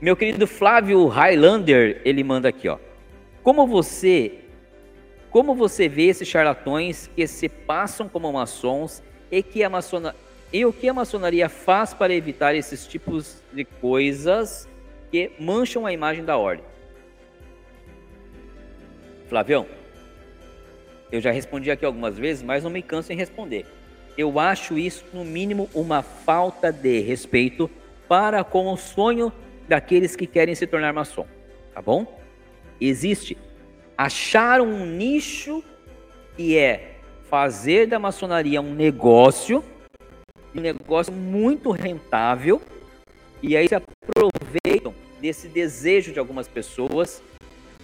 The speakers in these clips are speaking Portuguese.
Meu querido Flávio Highlander, ele manda aqui, ó. Como você como você vê esses charlatões que se passam como maçons e que a maçona e o que a maçonaria faz para evitar esses tipos de coisas que mancham a imagem da ordem? Flavião, eu já respondi aqui algumas vezes, mas não me canso em responder. Eu acho isso, no mínimo, uma falta de respeito para com o sonho daqueles que querem se tornar maçom, tá bom? Existe achar um nicho que é fazer da maçonaria um negócio, um negócio muito rentável, e aí se aproveitam desse desejo de algumas pessoas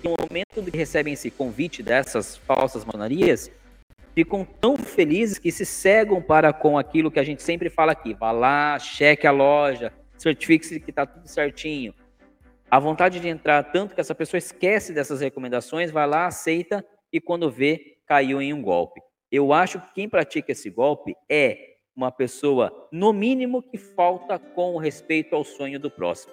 que no momento que recebem esse convite dessas falsas maçonarias, ficam tão felizes que se cegam para com aquilo que a gente sempre fala aqui, vá lá, cheque a loja, certifique-se que está tudo certinho. A vontade de entrar tanto que essa pessoa esquece dessas recomendações, vai lá, aceita e quando vê, caiu em um golpe. Eu acho que quem pratica esse golpe é uma pessoa, no mínimo, que falta com respeito ao sonho do próximo.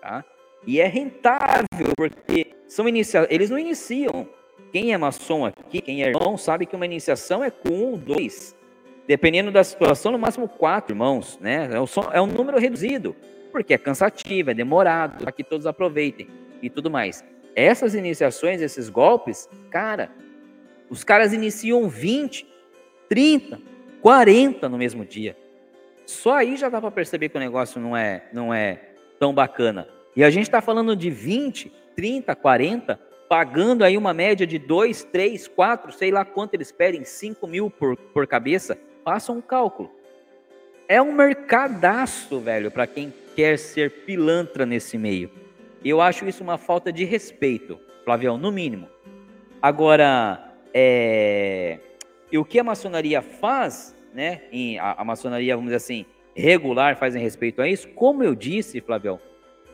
Tá? E é rentável, porque são inicia... eles não iniciam. Quem é maçom aqui, quem é irmão, sabe que uma iniciação é com um, dois. Dependendo da situação, no máximo quatro irmãos, né? É um é número reduzido porque é cansativo, é demorado, para que todos aproveitem e tudo mais. Essas iniciações, esses golpes, cara, os caras iniciam 20, 30, 40 no mesmo dia. Só aí já dá para perceber que o negócio não é, não é tão bacana. E a gente está falando de 20, 30, 40, pagando aí uma média de 2, 3, 4, sei lá quanto eles pedem, 5 mil por, por cabeça. Façam um cálculo. É um mercadaço, velho, para quem quer ser pilantra nesse meio. Eu acho isso uma falta de respeito, Flavião, no mínimo. Agora, é... e o que a maçonaria faz, né? A, a, maçonaria, vamos dizer assim, regular faz em respeito a isso. Como eu disse, Flavião,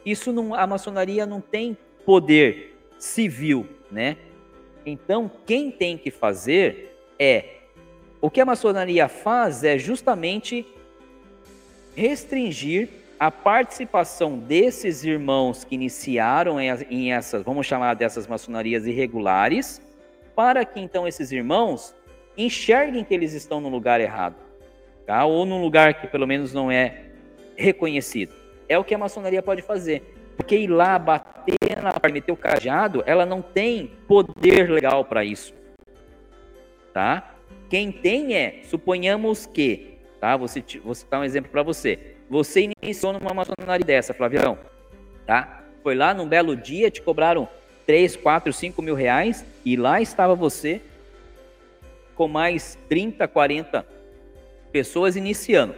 isso não, a maçonaria não tem poder civil, né? Então, quem tem que fazer é o que a maçonaria faz é justamente restringir a participação desses irmãos que iniciaram em essas, vamos chamar dessas maçonarias irregulares, para que então esses irmãos enxerguem que eles estão no lugar errado, tá? ou num lugar que pelo menos não é reconhecido. É o que a maçonaria pode fazer. Porque ir lá bater na meter o cajado, ela não tem poder legal para isso. Tá? Quem tem é, suponhamos que, tá? Citar, vou citar um exemplo para você você iniciou numa maçonaria dessa, Flavião, tá? Foi lá num belo dia, te cobraram 3, 4, 5 mil reais e lá estava você com mais 30, 40 pessoas iniciando.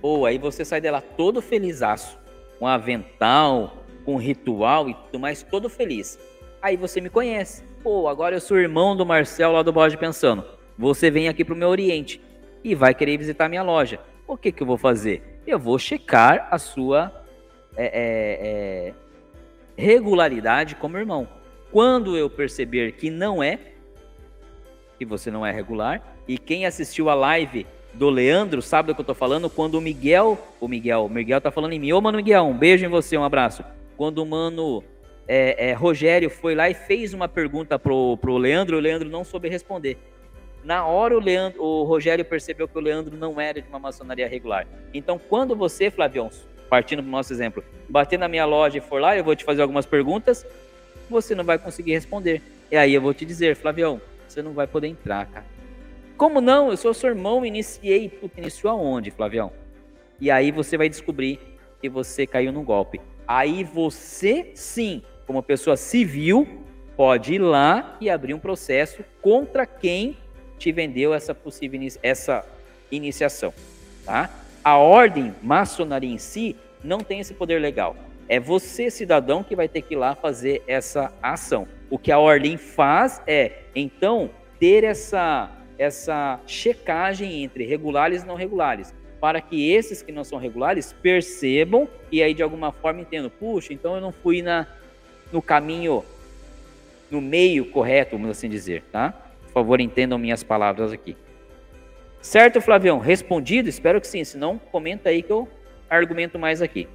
Ou aí você sai dela todo felizaço, com avental, com ritual e tudo mais, todo feliz. Aí você me conhece. Pô, agora eu sou irmão do Marcel lá do Bode Pensando. Você vem aqui para o meu Oriente e vai querer visitar minha loja. O que, que eu vou fazer? eu vou checar a sua é, é, é, regularidade como irmão. Quando eu perceber que não é, que você não é regular, e quem assistiu a live do Leandro sabe do que eu tô falando, quando o Miguel, o Miguel, o Miguel tá falando em mim, ô mano Miguel, um beijo em você, um abraço. Quando o mano é, é, Rogério foi lá e fez uma pergunta pro, pro Leandro, o Leandro não soube responder. Na hora o, Leandro, o Rogério percebeu que o Leandro não era de uma maçonaria regular. Então, quando você, Flavião, partindo para o nosso exemplo, bater na minha loja e for lá, eu vou te fazer algumas perguntas, você não vai conseguir responder. E aí eu vou te dizer, Flavião, você não vai poder entrar, cara. Como não? Eu sou seu irmão, iniciei. Puta, iniciou aonde, Flavião? E aí você vai descobrir que você caiu no golpe. Aí você, sim, como pessoa civil, pode ir lá e abrir um processo contra quem te vendeu essa possível essa iniciação, tá? A ordem maçonaria em si não tem esse poder legal. É você, cidadão, que vai ter que ir lá fazer essa ação. O que a ordem faz é, então, ter essa, essa checagem entre regulares e não regulares, para que esses que não são regulares percebam e aí de alguma forma entendam, puxa, então eu não fui na, no caminho, no meio correto, vamos assim dizer, tá? Por favor, entendam minhas palavras aqui. Certo, Flavião? Respondido? Espero que sim. Se não, comenta aí que eu argumento mais aqui.